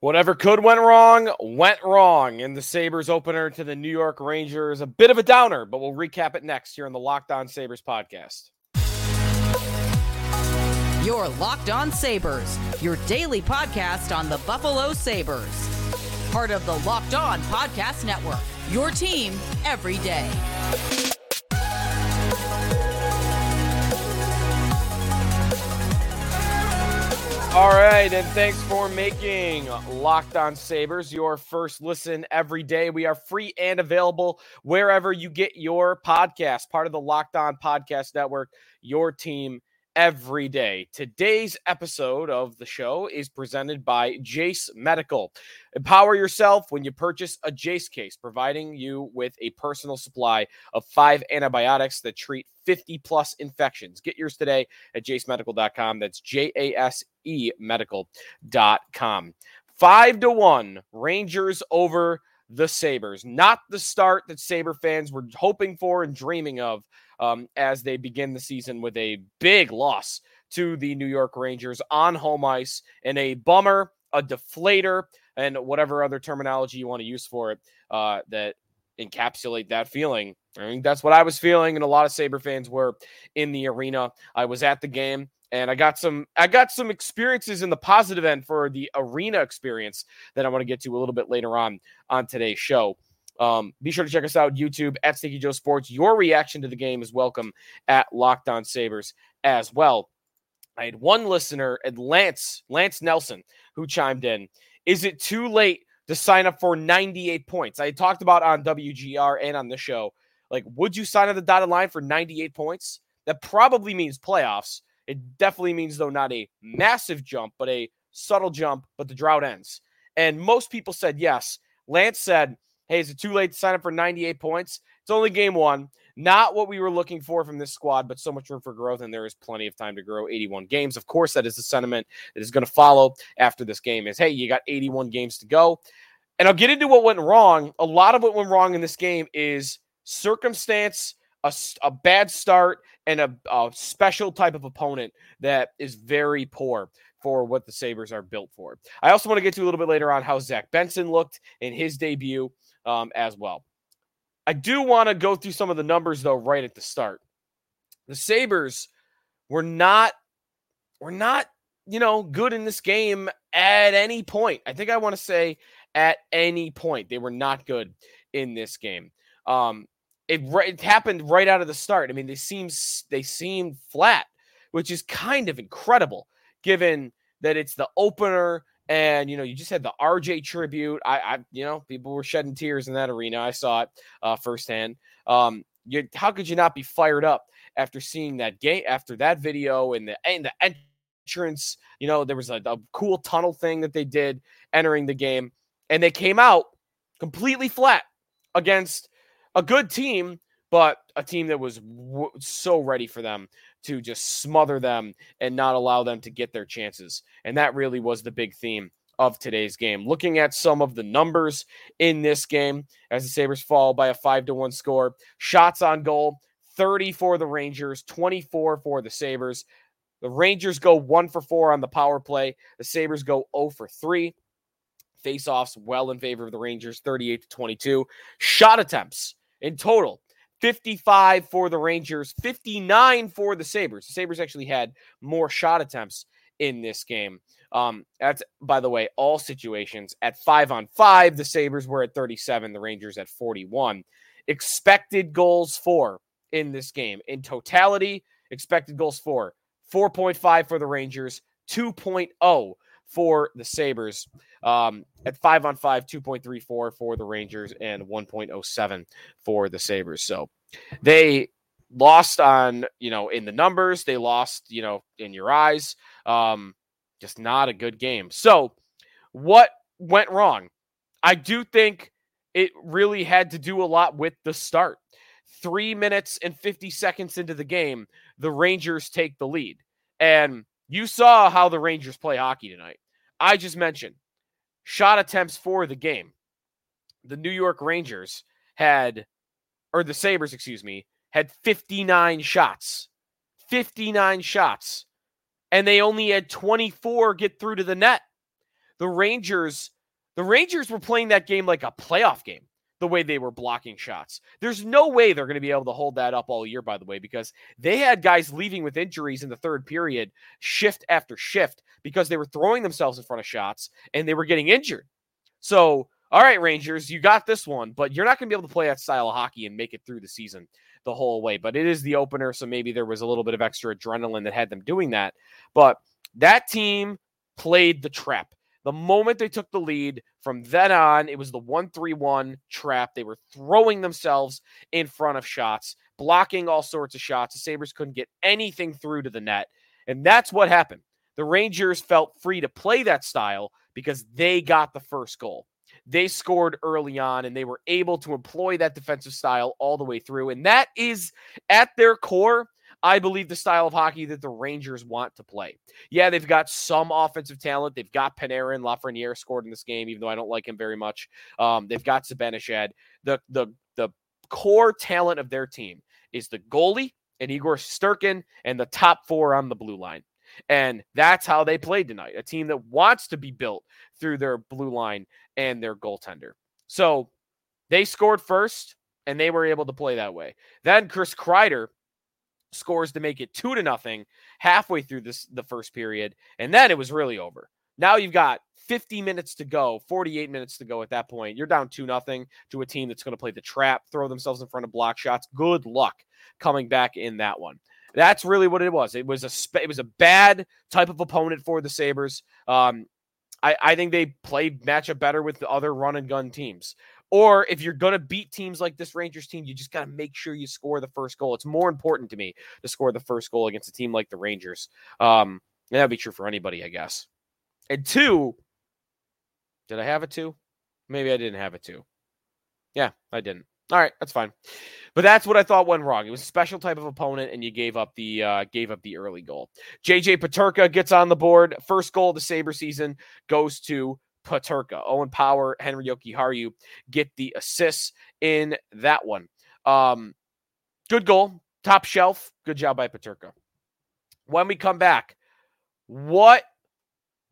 Whatever could went wrong, went wrong in the Sabres opener to the New York Rangers. A bit of a downer, but we'll recap it next here on the Locked On Sabres podcast. Your Locked On Sabres, your daily podcast on the Buffalo Sabres. Part of the Locked On Podcast Network, your team every day. All right, and thanks for making Locked On Sabres your first listen every day. We are free and available wherever you get your podcast, part of the Locked On Podcast Network, your team every day. Today's episode of the show is presented by Jase Medical. Empower yourself when you purchase a Jase case, providing you with a personal supply of five antibiotics that treat 50 plus infections. Get yours today at jasemedical.com. That's J A S E medical.com. Five to one, Rangers over the Sabres. Not the start that Sabre fans were hoping for and dreaming of um, as they begin the season with a big loss to the New York Rangers on home ice and a bummer, a deflator, and whatever other terminology you want to use for it uh, that encapsulate that feeling. I mean, that's what I was feeling, and a lot of Sabre fans were in the arena. I was at the game and I got some I got some experiences in the positive end for the arena experience that I want to get to a little bit later on on today's show. Um, be sure to check us out YouTube at Sneaky Joe Sports. Your reaction to the game is welcome at Locked On Sabres as well. I had one listener, and Lance Lance Nelson, who chimed in. Is it too late to sign up for 98 points? I talked about on WGR and on the show. Like, would you sign on the dotted line for 98 points? That probably means playoffs. It definitely means, though, not a massive jump, but a subtle jump, but the drought ends. And most people said yes. Lance said, Hey, is it too late to sign up for 98 points? It's only game one. Not what we were looking for from this squad, but so much room for growth, and there is plenty of time to grow 81 games. Of course, that is the sentiment that is going to follow after this game is, hey, you got 81 games to go. And I'll get into what went wrong. A lot of what went wrong in this game is circumstance, a, a bad start, and a, a special type of opponent that is very poor for what the Sabres are built for. I also want to get to a little bit later on how Zach Benson looked in his debut um, as well. I do want to go through some of the numbers though right at the start. The Sabres were not were not, you know, good in this game at any point. I think I want to say at any point they were not good in this game. Um it, it happened right out of the start. I mean, they seem they seem flat, which is kind of incredible given that it's the opener and you know, you just had the RJ tribute. I, I, you know, people were shedding tears in that arena. I saw it uh, firsthand. Um, you, how could you not be fired up after seeing that game, after that video, and the and the entrance? You know, there was a, a cool tunnel thing that they did entering the game, and they came out completely flat against a good team, but a team that was w- so ready for them to just smother them and not allow them to get their chances. And that really was the big theme of today's game. Looking at some of the numbers in this game as the Sabres fall by a 5 to 1 score. Shots on goal, 30 for the Rangers, 24 for the Sabres. The Rangers go 1 for 4 on the power play. The Sabres go 0 for 3. Face-offs well in favor of the Rangers, 38 to 22. Shot attempts in total, 55 for the Rangers, 59 for the Sabres. The Sabres actually had more shot attempts in this game. Um, that's by the way, all situations at five on five. The Sabres were at 37, the Rangers at 41. Expected goals for in this game. In totality, expected goals for 4.5 for the Rangers, 2.0 for the Sabres. Um, at five on five, 2.34 for the Rangers and 1.07 for the Sabres. So they lost on, you know, in the numbers, they lost, you know, in your eyes. Um, just not a good game. So what went wrong? I do think it really had to do a lot with the start. Three minutes and 50 seconds into the game, the Rangers take the lead. And you saw how the Rangers play hockey tonight. I just mentioned shot attempts for the game. The New York Rangers had, or the Sabres, excuse me, had 59 shots. 59 shots. And they only had 24 get through to the net. the Rangers, the Rangers were playing that game like a playoff game the way they were blocking shots. There's no way they're going to be able to hold that up all year, by the way, because they had guys leaving with injuries in the third period, shift after shift, because they were throwing themselves in front of shots and they were getting injured. So, all right, Rangers, you got this one, but you're not going to be able to play that style of hockey and make it through the season the whole way. But it is the opener, so maybe there was a little bit of extra adrenaline that had them doing that. But that team played the trap. The moment they took the lead, from then on, it was the 1 3 1 trap. They were throwing themselves in front of shots, blocking all sorts of shots. The Sabres couldn't get anything through to the net. And that's what happened. The Rangers felt free to play that style because they got the first goal. They scored early on and they were able to employ that defensive style all the way through. And that is at their core I believe the style of hockey that the Rangers want to play. Yeah, they've got some offensive talent. They've got Panarin, Lafreniere scored in this game, even though I don't like him very much. Um, they've got Zibanejad. The the the core talent of their team is the goalie and Igor Shesterkin and the top four on the blue line. And that's how they played tonight. A team that wants to be built through their blue line and their goaltender. So they scored first and they were able to play that way. Then Chris Kreider scores to make it two to nothing halfway through this the first period, and then it was really over. Now you've got 50 minutes to go, 48 minutes to go at that point. You're down 2 nothing to a team that's going to play the trap, throw themselves in front of block shots. Good luck coming back in that one. That's really what it was. It was a it was a bad type of opponent for the Sabres. Um, I, I think they played matchup better with the other run and gun teams. Or if you're going to beat teams like this Rangers team, you just got to make sure you score the first goal. It's more important to me to score the first goal against a team like the Rangers. Um, and that'd be true for anybody, I guess. And two, did I have a two? Maybe I didn't have a two. Yeah, I didn't. All right, that's fine. But that's what I thought went wrong. It was a special type of opponent, and you gave up the uh, gave up the early goal. JJ Peterka gets on the board. First goal of the Sabre season goes to Peterka. Owen Power, Henry Jokiharju get the assists in that one. Um, good goal, top shelf. Good job by Peterka. When we come back, what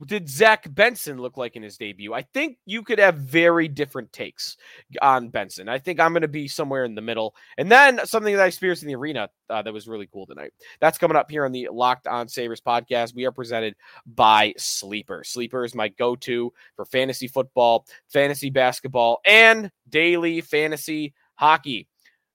did Zach Benson look like in his debut? I think you could have very different takes on Benson. I think I'm going to be somewhere in the middle. And then something that I experienced in the arena uh, that was really cool tonight. That's coming up here on the Locked On Sabres podcast. We are presented by Sleeper. Sleeper is my go to for fantasy football, fantasy basketball, and daily fantasy hockey.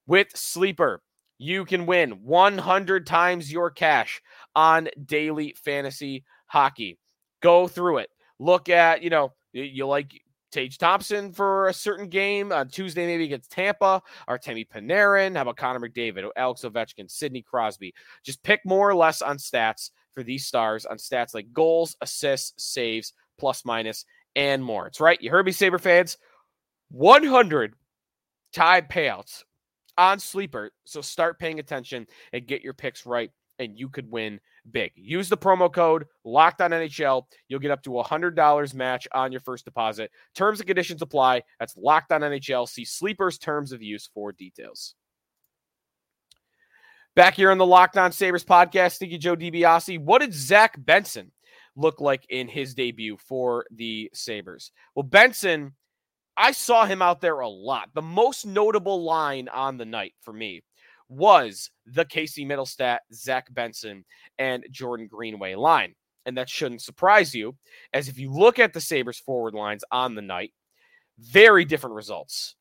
With Sleeper, you can win 100 times your cash on daily fantasy hockey go through it. Look at, you know, you like Tage Thompson for a certain game on Tuesday, maybe against Tampa, Artemi Panarin. How about Connor McDavid, Alex Ovechkin, Sidney Crosby? Just pick more or less on stats for these stars on stats like goals, assists, saves, plus minus, and more. It's right. You heard me, Sabre fans. 100 tie payouts on Sleeper. So start paying attention and get your picks right, and you could win big. Use the promo code Locked On NHL. You'll get up to a hundred dollars match on your first deposit. Terms and conditions apply. That's Locked On NHL. See Sleepers terms of use for details. Back here on the Locked On Sabres podcast, Sneaky Joe DiBiase. What did Zach Benson look like in his debut for the Sabres? Well, Benson, I saw him out there a lot. The most notable line on the night for me was the Casey Mittelstadt, Zach Benson, and Jordan Greenway line. And that shouldn't surprise you, as if you look at the Sabres forward lines on the night, very different results.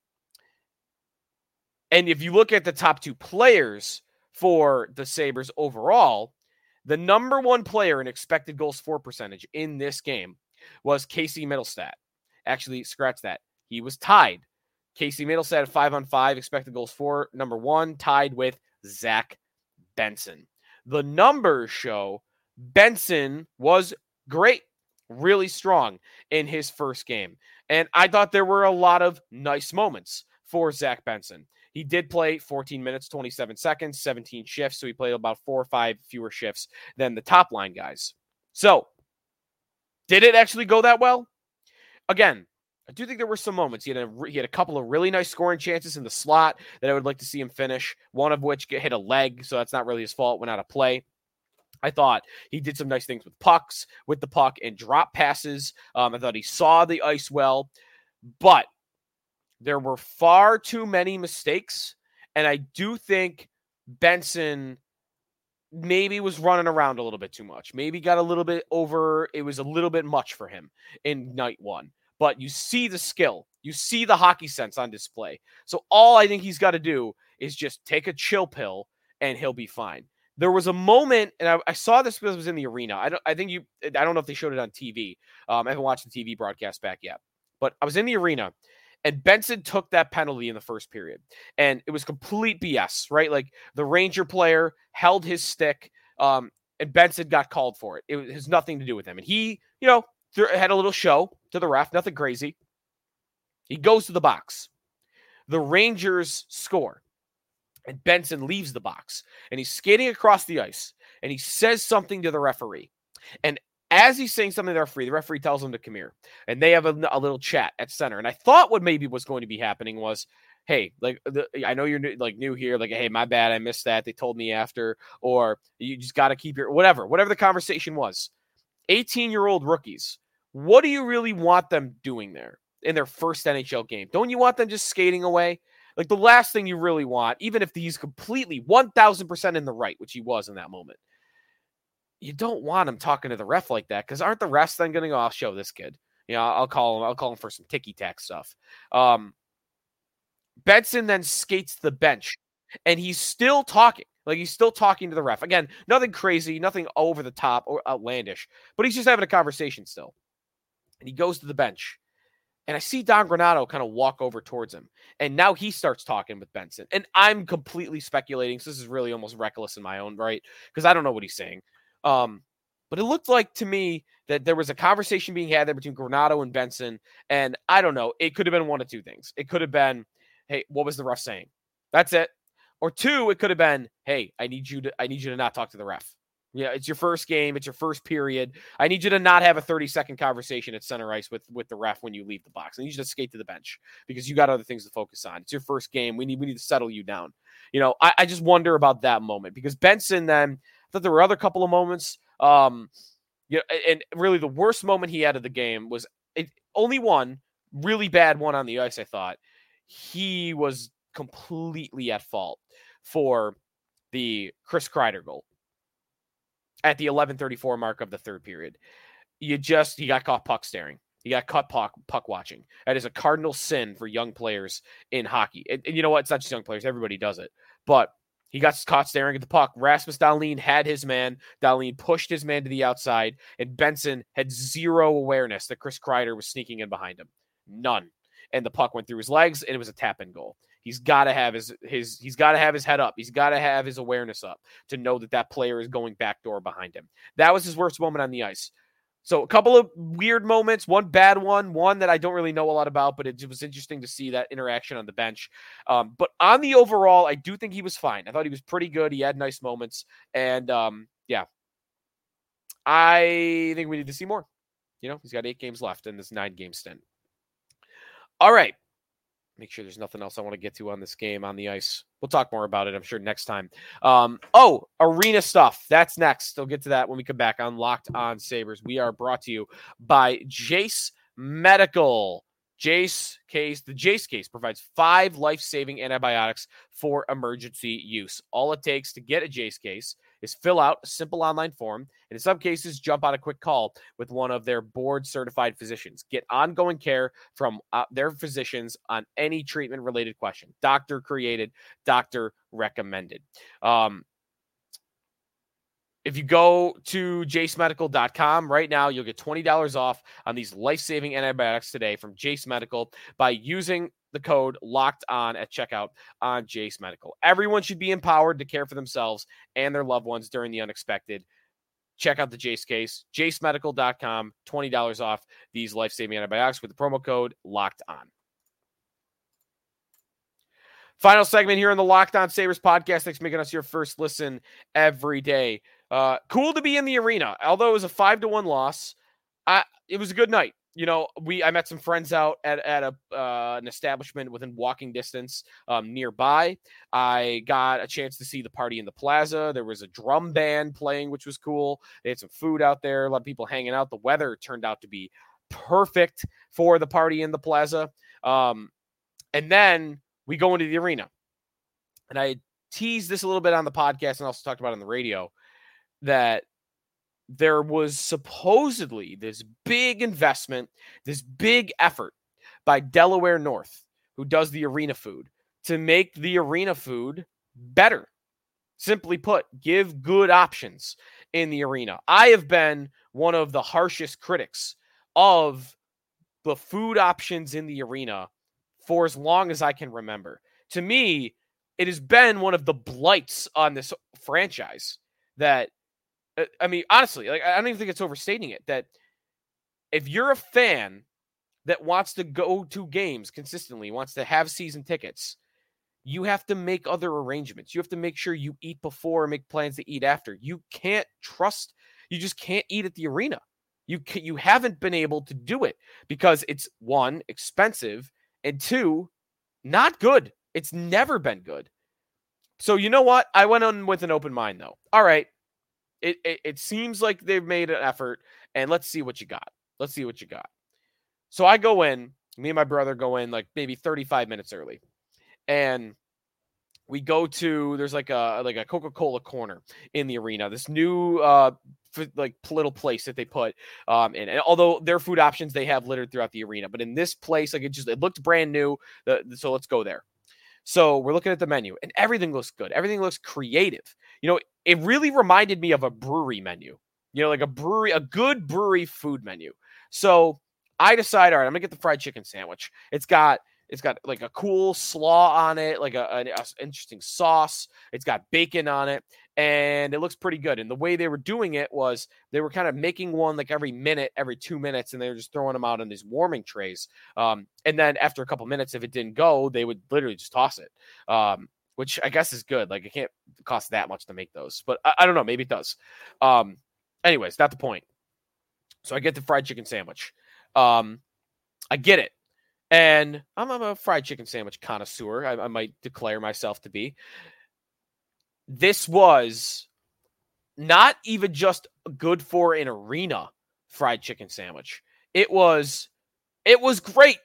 And if you look at the top two players for the Sabres overall, the number one player in expected goals for percentage in this game was Casey Mittelstadt. Actually, scratch that. He was tied Casey Mittelstadt at five on five, expected goals for number one, tied with Zach Benson. The numbers show Benson was great, really strong in his first game. And I thought there were a lot of nice moments for Zach Benson. He did play 14 minutes, 27 seconds, 17 shifts. So he played about four or five fewer shifts than the top line guys. So, did it actually go that well? Again, I do think there were some moments. He had a he had a couple of really nice scoring chances in the slot that I would like to see him finish. One of which hit a leg, so that's not really his fault. Went out of play. I thought he did some nice things with pucks, with the puck, and drop passes. Um, I thought he saw the ice well, but there were far too many mistakes. And I do think Benson maybe was running around a little bit too much. Maybe got a little bit over. It was a little bit much for him in night one. But you see the skill, you see the hockey sense on display. So all I think he's got to do is just take a chill pill and he'll be fine. There was a moment, and I, I saw this because it was in the arena. I don't. I think you. I don't know if they showed it on TV. Um, I haven't watched the TV broadcast back yet, but I was in the arena, and Benson took that penalty in the first period, and it was complete BS. Right, like the Ranger player held his stick, um, and Benson got called for it. It has nothing to do with him, and he, you know, had a little show to the ref, nothing crazy. He goes to the box. The Rangers score. And Benson leaves the box and he's skating across the ice and he says something to the referee. And as he's saying something to the referee, the referee tells him to come here. And they have a, a little chat at center. And I thought what maybe was going to be happening was, hey, like the, I know you're new, like new here, like hey, my bad, I missed that. They told me after, or you just got to keep your whatever, whatever the conversation was. 18 year old rookies, what do you really want them doing there in their first NHL game? Don't you want them just skating away? Like the last thing you really want, even if he's completely 1000% in the right, which he was in that moment, you don't want him talking to the ref like that because aren't the refs then going to go, I'll show this kid. You know, I'll call him, I'll call him for some ticky tack stuff. Um, Benson then skates the bench and he's still talking. Like he's still talking to the ref. Again, nothing crazy, nothing over the top or outlandish, but he's just having a conversation still. And he goes to the bench and I see Don Granato kind of walk over towards him. And now he starts talking with Benson. And I'm completely speculating. So this is really almost reckless in my own right because I don't know what he's saying. Um, but it looked like to me that there was a conversation being had there between Granato and Benson. And I don't know. It could have been one of two things. It could have been, hey, what was the ref saying? That's it. Or two, it could have been, hey, I need you to I need you to not talk to the ref. Yeah, it's your first game. It's your first period. I need you to not have a 30 second conversation at center ice with with the ref when you leave the box. I need you to skate to the bench because you got other things to focus on. It's your first game. We need we need to settle you down. You know, I, I just wonder about that moment because Benson then I thought there were other couple of moments. Um, yeah, and really the worst moment he had of the game was it, only one really bad one on the ice. I thought he was completely at fault for the Chris Kreider goal at the 1134 mark of the third period. You just, he got caught puck staring. He got caught puck, puck watching. That is a cardinal sin for young players in hockey. And, and, you know what? It's not just young players. Everybody does it. But he got caught staring at the puck. Rasmus Dahlin had his man. Dahlin pushed his man to the outside, and Benson had zero awareness that Chris Kreider was sneaking in behind him. None. And the puck went through his legs, and it was a tap in goal. He's got to have his his he's got to have his head up. He's got to have his awareness up to know that that player is going backdoor behind him. That was his worst moment on the ice. So a couple of weird moments, one bad one, one that I don't really know a lot about, but it was interesting to see that interaction on the bench. Um, but on the overall, I do think he was fine. I thought he was pretty good. He had nice moments, and um, yeah, I think we need to see more. You know, he's got eight games left in this nine game stint. All right, make sure there's nothing else I want to get to on this game on the ice. We'll talk more about it, I'm sure, next time. Um, oh, arena stuff. That's next. We'll get to that when we come back on Locked On Sabres. We are brought to you by Jase Medical. Jase case, the Jase case provides five life saving antibiotics for emergency use. All it takes to get a Jase case is fill out a simple online form, and in some cases, jump on a quick call with one of their board certified physicians. Get ongoing care from uh, their physicians on any treatment related question. Doctor created, doctor recommended. Um, if you go to jasemedical.com right now, you'll get $20 off on these life saving antibiotics today from Jase Medical by using the code locked on at checkout on Jase Medical. Everyone should be empowered to care for themselves and their loved ones during the unexpected. Check out the Jase case, jasemedical.com, $20 off these life saving antibiotics with the promo code locked on. Final segment here on the Locked On Sabres podcast. Thanks for making us your first listen every day. Uh, cool to be in the arena. Although it was a five to one loss, I, it was a good night you know, we I met some friends out at at a uh, an establishment within walking distance um, nearby. I got a chance to see the party in the plaza. There was a drum band playing, which was cool. They had some food out there. A lot of people hanging out. The weather turned out to be perfect for the party in the plaza. Um, and then we go into the arena, and I teased this a little bit on the podcast and also talked about on the radio that there was supposedly this big investment, this big effort by Delaware North, who does the arena food, to make the arena food better. Simply put, give good options in the arena. I have been one of the harshest critics of the food options in the arena for as long as I can remember. To me, it has been one of the blights on this franchise that Uh, I mean, honestly, like I don't even think it's overstating it that if you're a fan that wants to go to games consistently, wants to have season tickets, you have to make other arrangements. You have to make sure you eat before and make plans to eat after. You can't trust. You just can't eat at the arena. You can, you haven't been able to do it because it's one expensive and two not good. It's never been good. So you know what? I went on with an open mind though. All right, it, it, it seems like they've made an effort, and let's see what you got. Let's see what you got. So I go in. Me and my brother go in like maybe 35 minutes early, and we go to there's like a like a Coca-Cola corner in the arena. This new uh like little place that they put um in. And although their food options they have littered throughout the arena, but in this place like it just it looked brand new. The, so let's go there. So we're looking at the menu and everything looks good. Everything looks creative. You know, it really reminded me of a brewery menu. You know, like a brewery, a good brewery food menu. So I decide, all right, I'm gonna get the fried chicken sandwich. It's got it's got like a cool slaw on it, like a, an interesting sauce. It's got bacon on it, and it looks pretty good. And the way they were doing it was they were kind of making one like every minute, every two minutes, and they were just throwing them out on these warming trays. Um, and then after a couple minutes, if it didn't go, they would literally just toss it. Um, which I guess is good. Like it can't cost that much to make those, but I, I don't know. Maybe it does. Um, anyways, not the point. So I get the fried chicken sandwich. Um, I get it. And I'm, I'm a fried chicken sandwich connoisseur. I, I might declare myself to be this was not even just good for an arena fried chicken sandwich. It was it was great.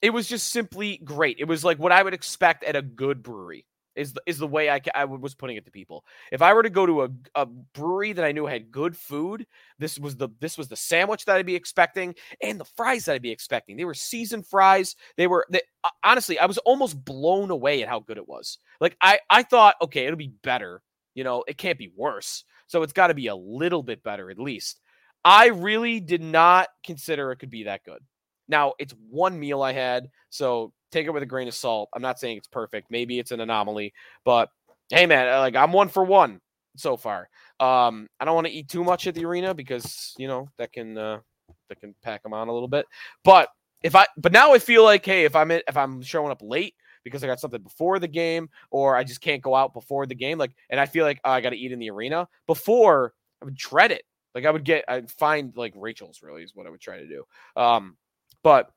It was just simply great. It was like what I would expect at a good brewery is the, is the way I, I was putting it to people. If I were to go to a, a brewery that I knew had good food, this was the this was the sandwich that I'd be expecting and the fries that I'd be expecting. They were seasoned fries. They were they, uh, honestly, I was almost blown away at how good it was. Like I I thought, okay, it'll be better. You know, it can't be worse. So it's got to be a little bit better at least. I really did not consider it could be that good. Now, it's one meal I had, so take it with a grain of salt. I'm not saying it's perfect. Maybe it's an anomaly, but hey, man, uh, like I'm one for one so far. Um, I don't want to eat too much at the arena because you know that can uh, that can pack them on a little bit. But if I, but now I feel like, hey, if I'm in, if I'm showing up late because I got something before the game, or I just can't go out before the game, like, and I feel like oh, I got to eat in the arena before, I would dread it. Like I would get, I'd find like Rachel's really is what I would try to do. Um, but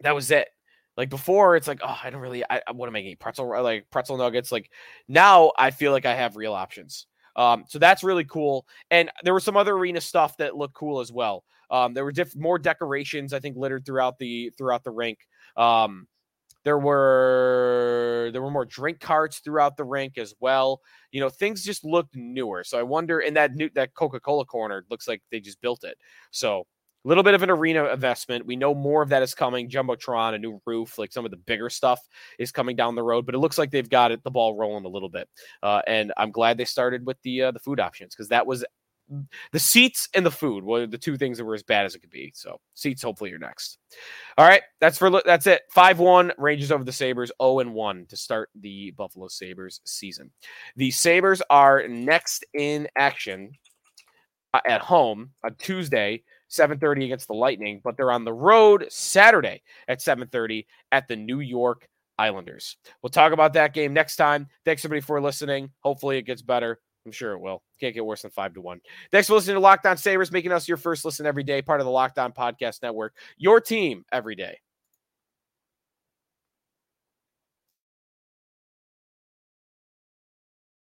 that was it. Like before, it's like, oh, I don't really. I, what am I getting? Pretzel, like pretzel nuggets. Like now, I feel like I have real options. Um, so that's really cool. And there was some other arena stuff that looked cool as well. Um, there were diff- more decorations, I think, littered throughout the throughout the rink. Um, there were there were more drink carts throughout the rink as well. You know, things just looked newer. So I wonder. And that new that Coca Cola corner looks like they just built it. So little bit of an arena investment. We know more of that is coming. Jumbotron, a new roof, like some of the bigger stuff is coming down the road. But it looks like they've got it, the ball rolling a little bit. Uh, and I'm glad they started with the uh, the food options because that was the seats and the food were the two things that were as bad as it could be. So seats, hopefully, you're next. All right, that's for that's it. Five one Rangers over the Sabres. Zero and one to start the Buffalo Sabres season. The Sabres are next in action uh, at home on Tuesday 7:30 against the Lightning, but they're on the road Saturday at 7:30 at the New York Islanders. We'll talk about that game next time. Thanks everybody for listening. Hopefully it gets better. I'm sure it will. Can't get worse than five to one. Thanks for listening to Locked On Sabres, making us your first listen every day, part of the Locked On Podcast Network. Your team every day.